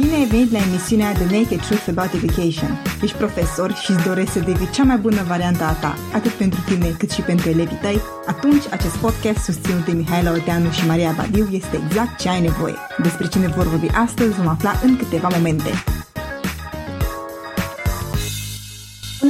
Bine ai venit la emisiunea The Naked Truth About Education. Ești profesor și îți dorești să devii cea mai bună variantă a ta, atât pentru tine cât și pentru elevii tăi? Atunci, acest podcast susținut de Mihaela Oteanu și Maria Badiu este exact ce ai nevoie. Despre ce ne vor vorbi astăzi vom afla în câteva momente.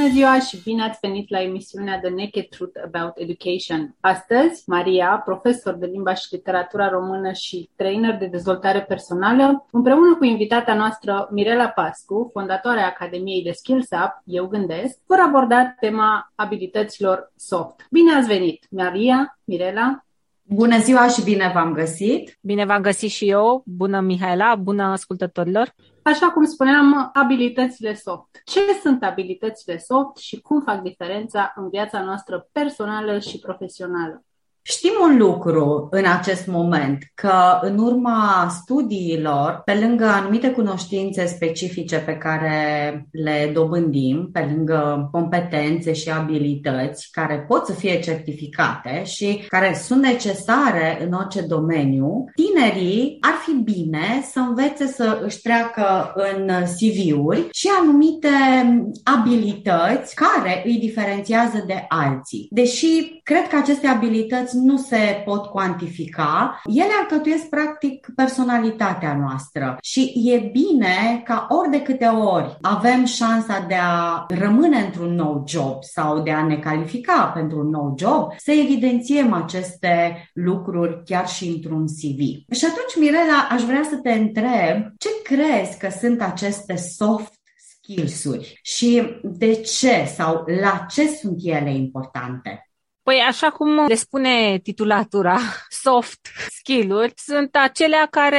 Bună ziua și bine ați venit la emisiunea The Naked Truth About Education. Astăzi, Maria, profesor de limba și literatura română și trainer de dezvoltare personală, împreună cu invitata noastră Mirela Pascu, fondatoarea Academiei de Skills Up, Eu Gândesc, vor aborda tema abilităților soft. Bine ați venit, Maria, Mirela, Bună ziua și bine v-am găsit! Bine v-am găsit și eu! Bună, Mihaela! Bună, ascultătorilor! Așa cum spuneam, abilitățile soft. Ce sunt abilitățile soft și cum fac diferența în viața noastră personală și profesională? Știm un lucru în acest moment, că în urma studiilor, pe lângă anumite cunoștințe specifice pe care le dobândim, pe lângă competențe și abilități care pot să fie certificate și care sunt necesare în orice domeniu, tinerii ar fi bine să învețe să își treacă în CV-uri și anumite abilități care îi diferențiază de alții. Deși cred că aceste abilități nu se pot cuantifica, ele alcătuiesc practic personalitatea noastră și e bine ca ori de câte ori avem șansa de a rămâne într-un nou job sau de a ne califica pentru un nou job, să evidențiem aceste lucruri chiar și într-un CV. Și atunci, Mirela, aș vrea să te întreb ce crezi că sunt aceste soft skills-uri și de ce sau la ce sunt ele importante? Păi așa cum le spune titulatura, soft skill-uri sunt acelea care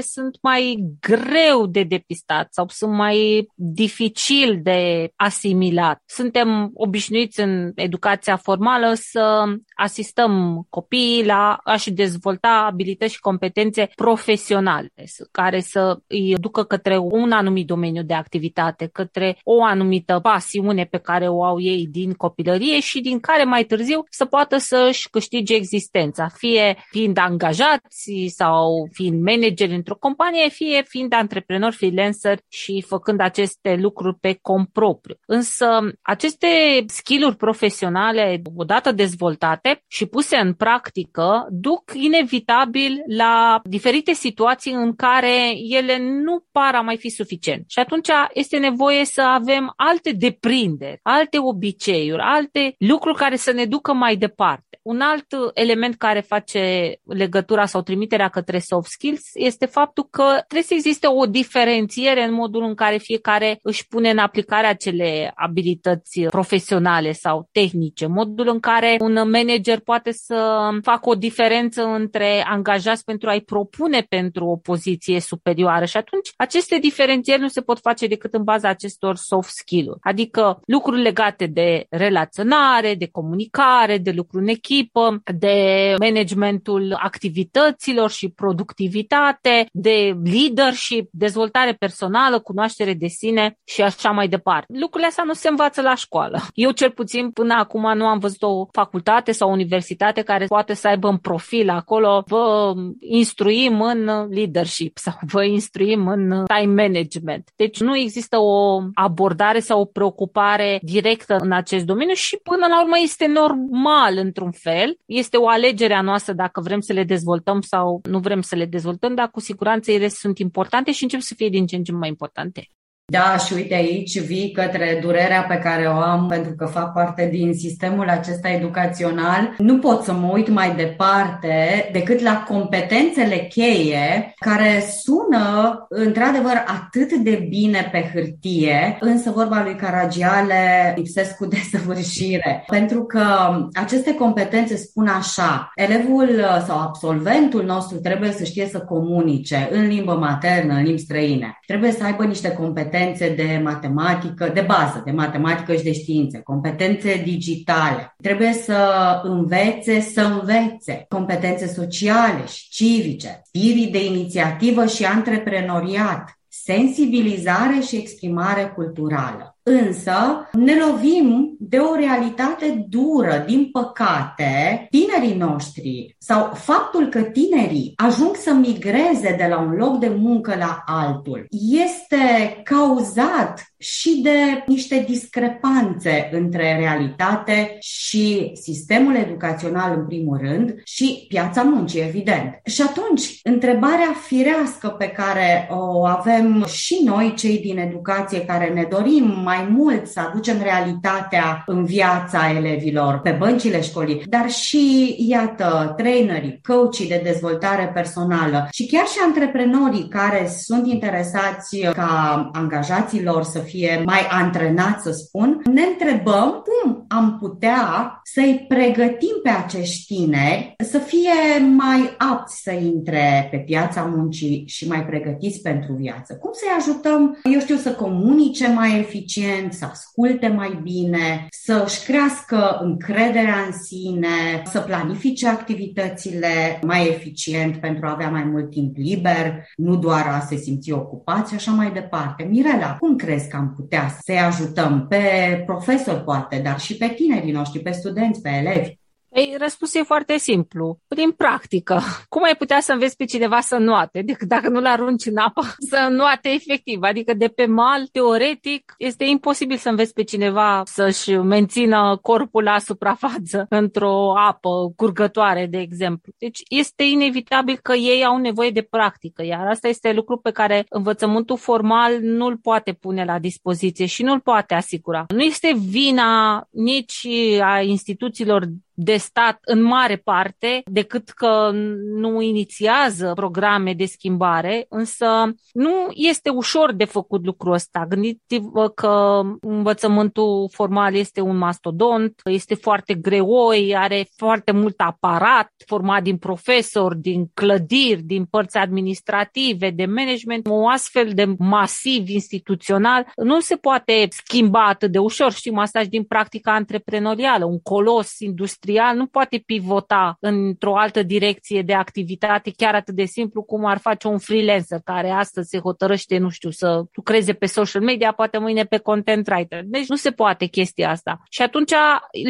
sunt mai greu de depistat sau sunt mai dificil de asimilat. Suntem obișnuiți în educația formală să asistăm copiii la a-și dezvolta abilități și competențe profesionale care să îi ducă către un anumit domeniu de activitate, către o anumită pasiune pe care o au ei din copilărie și din care mai târziu să poată să-și câștige existența, fie fiind angajați sau fiind manageri într-o companie, fie fiind antreprenori freelancer și făcând aceste lucruri pe cont propriu. Însă aceste skill-uri profesionale, odată dezvoltate și puse în practică, duc inevitabil la diferite situații în care ele nu par a mai fi suficient. Și atunci este nevoie să avem alte deprinderi, alte obiceiuri, alte lucruri care să ne ducă mai departe. Un alt element care face legătura sau trimiterea către soft skills este faptul că trebuie să existe o diferențiere în modul în care fiecare își pune în aplicare acele abilități profesionale sau tehnice, modul în care un manager poate să facă o diferență între angajați pentru a-i propune pentru o poziție superioară. Și atunci aceste diferențieri nu se pot face decât în baza acestor soft skill-uri, adică lucruri legate de relaționare, de comunicare, de lucru în echipă, de managementul activităților și productivitate, de leadership, dezvoltare personală, cunoaștere de sine și așa mai departe. Lucrurile astea nu se învață la școală. Eu cel puțin până acum nu am văzut o facultate sau o universitate care poate să aibă în profil acolo vă instruim în leadership sau vă instruim în time management. Deci nu există o abordare sau o preocupare directă în acest domeniu și până la urmă este normal într-un fel. Este o alegere a noastră dacă vrem să le dezvoltăm sau nu vrem să le dezvoltăm, dar cu siguranță ele sunt importante și încep să fie din ce în ce mai importante. Da, și uite aici vii către durerea pe care o am pentru că fac parte din sistemul acesta educațional. Nu pot să mă uit mai departe decât la competențele cheie care sună într-adevăr atât de bine pe hârtie, însă vorba lui Caragiale lipsesc cu desăvârșire. Pentru că aceste competențe spun așa, elevul sau absolventul nostru trebuie să știe să comunice în limbă maternă, în limbi străine. Trebuie să aibă niște competențe competențe de matematică, de bază, de matematică și de științe, competențe digitale. Trebuie să învețe să învețe, competențe sociale și civice, spirit de inițiativă și antreprenoriat, sensibilizare și exprimare culturală. Însă ne lovim de o realitate dură, din păcate, tinerii noștri sau faptul că tinerii ajung să migreze de la un loc de muncă la altul este cauzat și de niște discrepanțe între realitate și sistemul educațional în primul rând și piața muncii, evident. Și atunci, întrebarea firească pe care o avem și noi, cei din educație, care ne dorim mai mult să aducem realitatea în viața elevilor, pe băncile școlii, dar și, iată, trainerii, coachii de dezvoltare personală și chiar și antreprenorii care sunt interesați ca angajaților să fie mai antrenați, să spun, ne întrebăm cum am putea să-i pregătim pe acești tineri să fie mai apți să intre pe piața muncii și mai pregătiți pentru viață. Cum să-i ajutăm, eu știu, să comunice mai eficient, să asculte mai bine, să-și crească încrederea în sine, să planifice activitățile mai eficient pentru a avea mai mult timp liber, nu doar a se simți ocupați și așa mai departe. Mirela, cum crezi că am putea să-i ajutăm pe profesori poate, dar și pe tinerii noștri, pe studenți, pe elevi? Ei, răspunsul e foarte simplu. Prin practică. Cum ai putea să înveți pe cineva să nuate, decât dacă nu-l arunci în apă, să nuate efectiv? Adică de pe mal, teoretic, este imposibil să înveți pe cineva să-și mențină corpul la suprafață într-o apă curgătoare, de exemplu. Deci este inevitabil că ei au nevoie de practică, iar asta este lucru pe care învățământul formal nu-l poate pune la dispoziție și nu-l poate asigura. Nu este vina nici a instituțiilor de stat în mare parte, decât că nu inițiază programe de schimbare, însă nu este ușor de făcut lucrul ăsta. Gândiți-vă că învățământul formal este un mastodont, este foarte greoi, are foarte mult aparat format din profesori, din clădiri, din părți administrative, de management, o astfel de masiv instituțional nu se poate schimba atât de ușor. Știm asta și din practica antreprenorială. Un colos industrial industrial nu poate pivota într-o altă direcție de activitate chiar atât de simplu cum ar face un freelancer care astăzi se hotărăște, nu știu, să lucreze pe social media, poate mâine pe content writer. Deci nu se poate chestia asta. Și atunci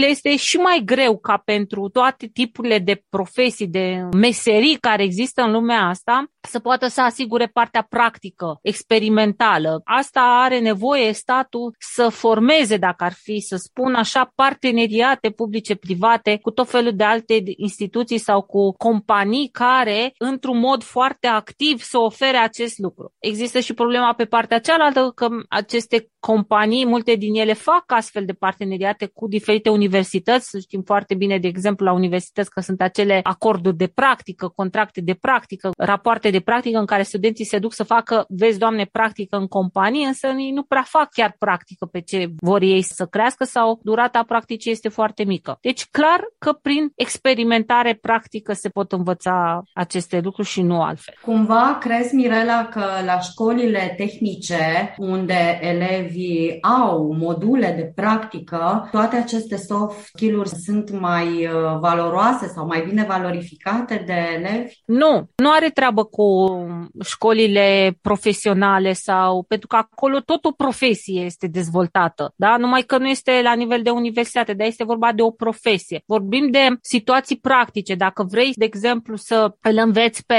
le este și mai greu ca pentru toate tipurile de profesii, de meserii care există în lumea asta, să poată să asigure partea practică, experimentală. Asta are nevoie statul să formeze, dacă ar fi să spun așa, parteneriate publice-private legate cu tot felul de alte instituții sau cu companii care, într-un mod foarte activ, să ofere acest lucru. Există și problema pe partea cealaltă că aceste companii, multe din ele fac astfel de parteneriate cu diferite universități. Știm foarte bine, de exemplu, la universități că sunt acele acorduri de practică, contracte de practică, rapoarte de practică în care studenții se duc să facă, vezi, doamne, practică în companie, însă ei nu prea fac chiar practică pe ce vor ei să crească sau durata practicii este foarte mică. Deci, clar că prin experimentare practică se pot învăța aceste lucruri și nu altfel. Cumva crezi, Mirela, că la școlile tehnice, unde elevii au module de practică, toate aceste soft skill-uri sunt mai uh, valoroase sau mai bine valorificate de elevi? Nu, nu are treabă cu școlile profesionale sau pentru că acolo tot o profesie este dezvoltată, da? Numai că nu este la nivel de universitate, dar este vorba de o profesie. Vorbim de situații practice. Dacă vrei, de exemplu, să îl înveți pe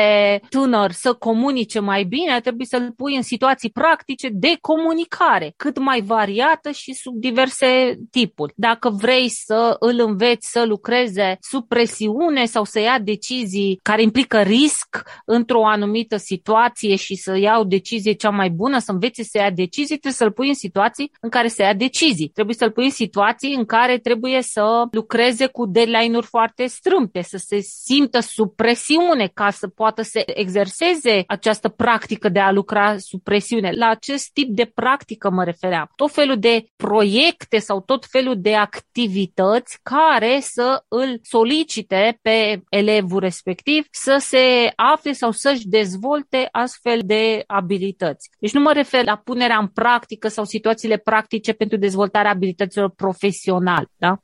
tânăr să comunice mai bine, trebuie să-l pui în situații practice de comunicare, cât mai variată și sub diverse tipuri. Dacă vrei să îl înveți să lucreze sub presiune sau să ia decizii care implică risc într-o anumită situație și să ia o decizie cea mai bună, să învețe să ia decizii, trebuie să-l pui în situații în care să ia decizii. Trebuie să-l pui în situații în care trebuie să lucreze cu deadline-uri foarte strâmte, să se simtă sub presiune ca să poată să exerseze această practică de a lucra sub presiune. La acest tip de practică mă refeream. Tot felul de proiecte sau tot felul de activități care să îl solicite pe elevul respectiv să se afle sau să-și dezvolte astfel de abilități. Deci nu mă refer la punerea în practică sau situațiile practice pentru dezvoltarea abilităților profesionale. Da?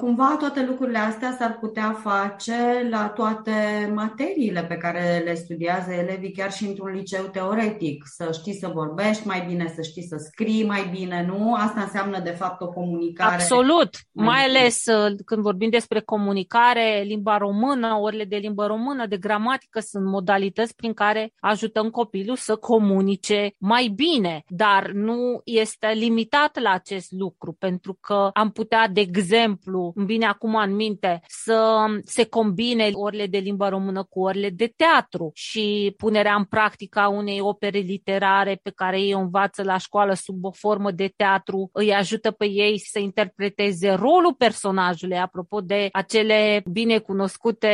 Cumva toate lucrurile astea s-ar putea face la toate materiile pe care le studiază elevii, chiar și într-un liceu teoretic. Să știi să vorbești mai bine, să știi să scrii mai bine, nu? Asta înseamnă, de fapt, o comunicare. Absolut! Mai, mai ales uh, când vorbim despre comunicare, limba română, orele de limbă română, de gramatică, sunt modalități prin care ajutăm copilul să comunice mai bine, dar nu este limitat la acest lucru, pentru că am putea, de exemplu, îmi vine acum în minte, să se combine orele de limba română cu orele de teatru și punerea în practică a unei opere literare pe care ei o învață la școală sub o formă de teatru îi ajută pe ei să interpreteze rolul personajului, apropo de acele bine cunoscute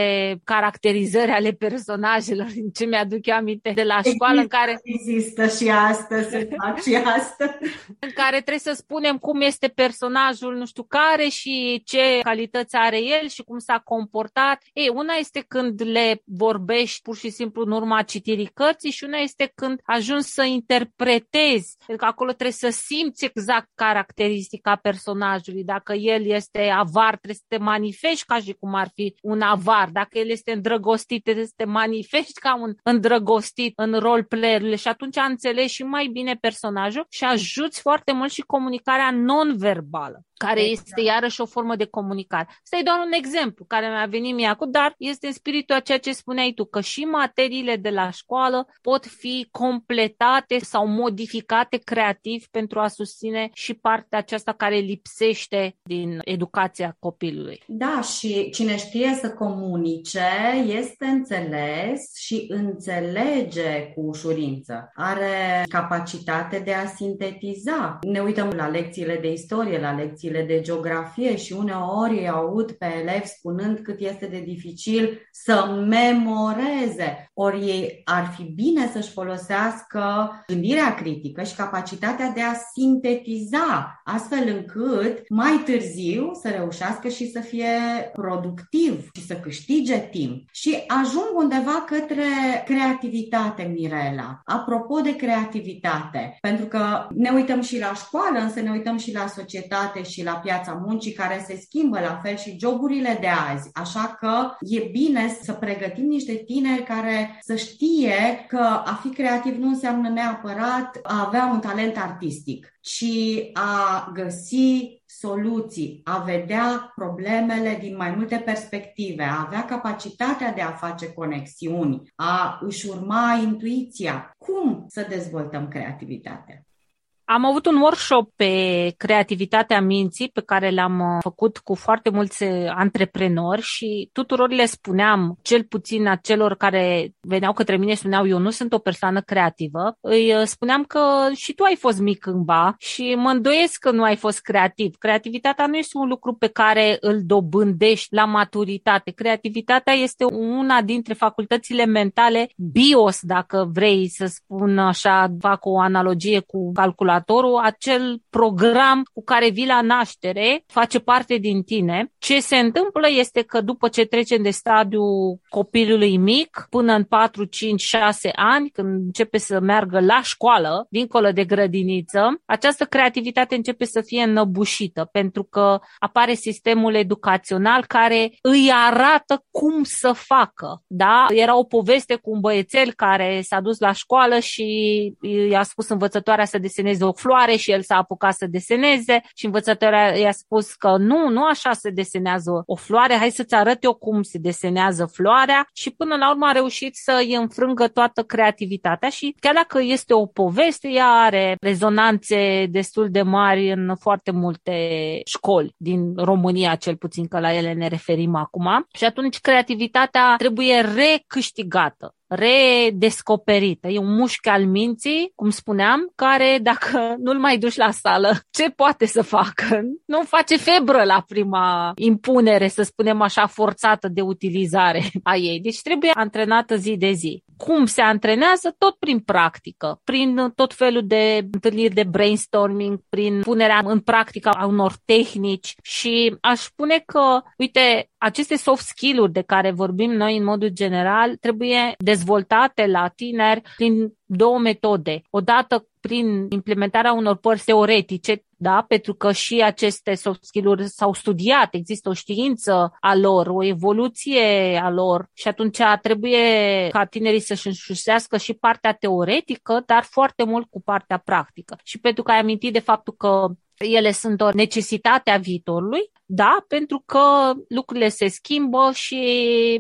caracterizări ale personajelor, în ce mi-aduc eu aminte de la școală în care... Există și astăzi, se fac și asta. În care trebuie să spunem cum este personajul nu știu care și ce calități are el și cum s-a comportat. Ei, una este când le vorbești pur și simplu în urma citirii cărții și una este când ajungi să interpretezi. Pentru că acolo trebuie să simți exact caracteristica personajului. Dacă el este avar, trebuie să te manifesti ca și cum ar fi un avar. Dacă el este îndrăgostit, trebuie să te manifesti ca un îndrăgostit în rol player și atunci înțelegi și mai bine personajul și ajuți foarte mult și comunicarea non-verbală care exact. este iarăși o formă de comunicare. Asta e doar un exemplu care mi-a venit mie acum, dar este în spiritul a ceea ce spuneai tu, că și materiile de la școală pot fi completate sau modificate creativ pentru a susține și partea aceasta care lipsește din educația copilului. Da, și cine știe să comunice este înțeles și înțelege cu ușurință. Are capacitate de a sintetiza. Ne uităm la lecțiile de istorie, la lecții lecțiile de geografie și uneori aud pe elevi spunând cât este de dificil să memoreze. Ori ei ar fi bine să-și folosească gândirea critică și capacitatea de a sintetiza, astfel încât mai târziu să reușească și să fie productiv și să câștige timp. Și ajung undeva către creativitate, Mirela. Apropo de creativitate, pentru că ne uităm și la școală, însă ne uităm și la societate și și la piața muncii care se schimbă, la fel și joburile de azi. Așa că e bine să pregătim niște tineri care să știe că a fi creativ nu înseamnă neapărat a avea un talent artistic, ci a găsi soluții, a vedea problemele din mai multe perspective, a avea capacitatea de a face conexiuni, a își urma intuiția. Cum să dezvoltăm creativitatea? Am avut un workshop pe creativitatea minții pe care l-am uh, făcut cu foarte mulți uh, antreprenori și tuturor le spuneam, cel puțin a celor care veneau către mine și spuneau eu nu sunt o persoană creativă, îi uh, spuneam că și tu ai fost mic cândva și mă îndoiesc că nu ai fost creativ. Creativitatea nu este un lucru pe care îl dobândești la maturitate. Creativitatea este una dintre facultățile mentale BIOS, dacă vrei să spun așa, fac o analogie cu calculatorul calculatorul, acel program cu care vii la naștere, face parte din tine. Ce se întâmplă este că după ce trecem de stadiul copilului mic, până în 4, 5, 6 ani, când începe să meargă la școală, dincolo de grădiniță, această creativitate începe să fie înăbușită, pentru că apare sistemul educațional care îi arată cum să facă. Da? Era o poveste cu un băiețel care s-a dus la școală și i-a spus învățătoarea să deseneze o floare și el s-a apucat să deseneze și învățătoarea i-a spus că nu, nu așa se desenează o floare, hai să-ți arăt eu cum se desenează floarea și până la urmă a reușit să îi înfrângă toată creativitatea și chiar dacă este o poveste, ea are rezonanțe destul de mari în foarte multe școli din România, cel puțin că la ele ne referim acum. Și atunci creativitatea trebuie recâștigată redescoperită. E un mușchi al minții, cum spuneam, care dacă nu-l mai duci la sală, ce poate să facă? Nu face febră la prima impunere, să spunem așa, forțată de utilizare a ei. Deci trebuie antrenată zi de zi. Cum se antrenează? Tot prin practică, prin tot felul de întâlniri de brainstorming, prin punerea în practică a unor tehnici și aș spune că, uite, aceste soft skill-uri de care vorbim noi în modul general trebuie dezvoltate la tineri prin două metode. Odată prin implementarea unor părți teoretice, da? pentru că și aceste soft skill-uri s-au studiat, există o știință a lor, o evoluție a lor și atunci trebuie ca tinerii să-și înșusească și partea teoretică, dar foarte mult cu partea practică. Și pentru că ai amintit de faptul că ele sunt o necesitate a viitorului, da, pentru că lucrurile se schimbă și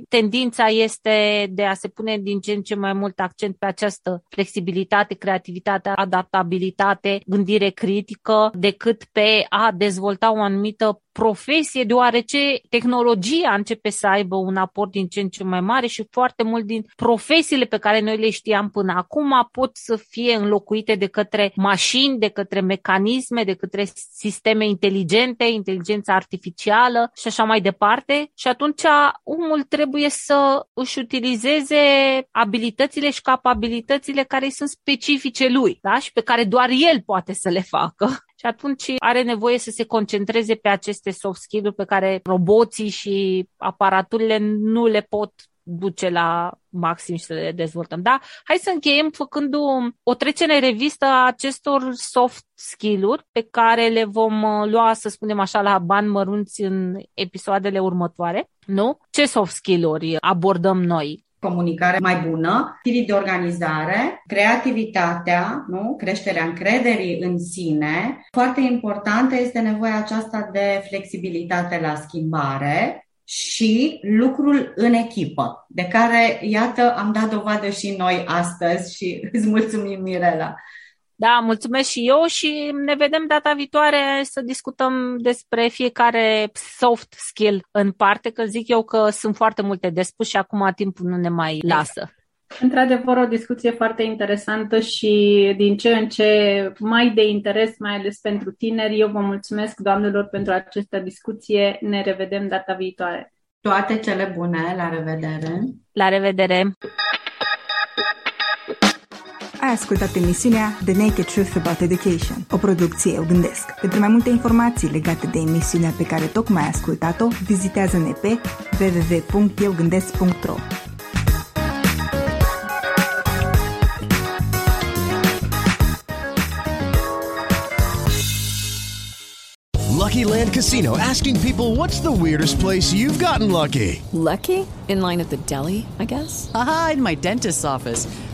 tendința este de a se pune din ce în ce mai mult accent pe această flexibilitate, creativitate, adaptabilitate, gândire critică, decât pe a dezvolta o anumită profesie, deoarece tehnologia începe să aibă un aport din ce în ce mai mare și foarte mult din profesiile pe care noi le știam până acum pot să fie înlocuite de către mașini, de către mecanisme, de către sisteme inteligente, inteligența artificială și așa mai departe. Și atunci omul trebuie să își utilizeze abilitățile și capabilitățile care sunt specifice lui da? și pe care doar el poate să le facă și atunci are nevoie să se concentreze pe aceste soft skill-uri pe care roboții și aparaturile nu le pot duce la maxim și să le dezvoltăm. Da? Hai să încheiem făcând o trecere în revistă a acestor soft skill-uri pe care le vom uh, lua, să spunem așa, la bani mărunți în episoadele următoare. Nu? Ce soft skill-uri abordăm noi? Comunicare mai bună, stirii de organizare, creativitatea, nu? creșterea încrederii în sine. Foarte importantă este nevoia aceasta de flexibilitate la schimbare și lucrul în echipă, de care, iată, am dat dovadă și noi astăzi și îți mulțumim, Mirela. Da, mulțumesc și eu și ne vedem data viitoare să discutăm despre fiecare soft skill în parte, că zic eu că sunt foarte multe de spus și acum timpul nu ne mai lasă. Într-adevăr, o discuție foarte interesantă și din ce în ce mai de interes, mai ales pentru tineri. Eu vă mulțumesc, doamnelor, pentru această discuție. Ne revedem data viitoare. Toate cele bune, la revedere! La revedere! Ai ascultat emisiunea The Naked Truth About Education, o producție Eu Gândesc. Pentru mai multe informații legate de emisiunea pe care tocmai ai ascultat-o, vizitează-ne pe www.eugândesc.ro Lucky Land Casino asking people what's the weirdest place you've gotten lucky? Lucky? In line at the deli, I guess? Aha, in my dentist's office.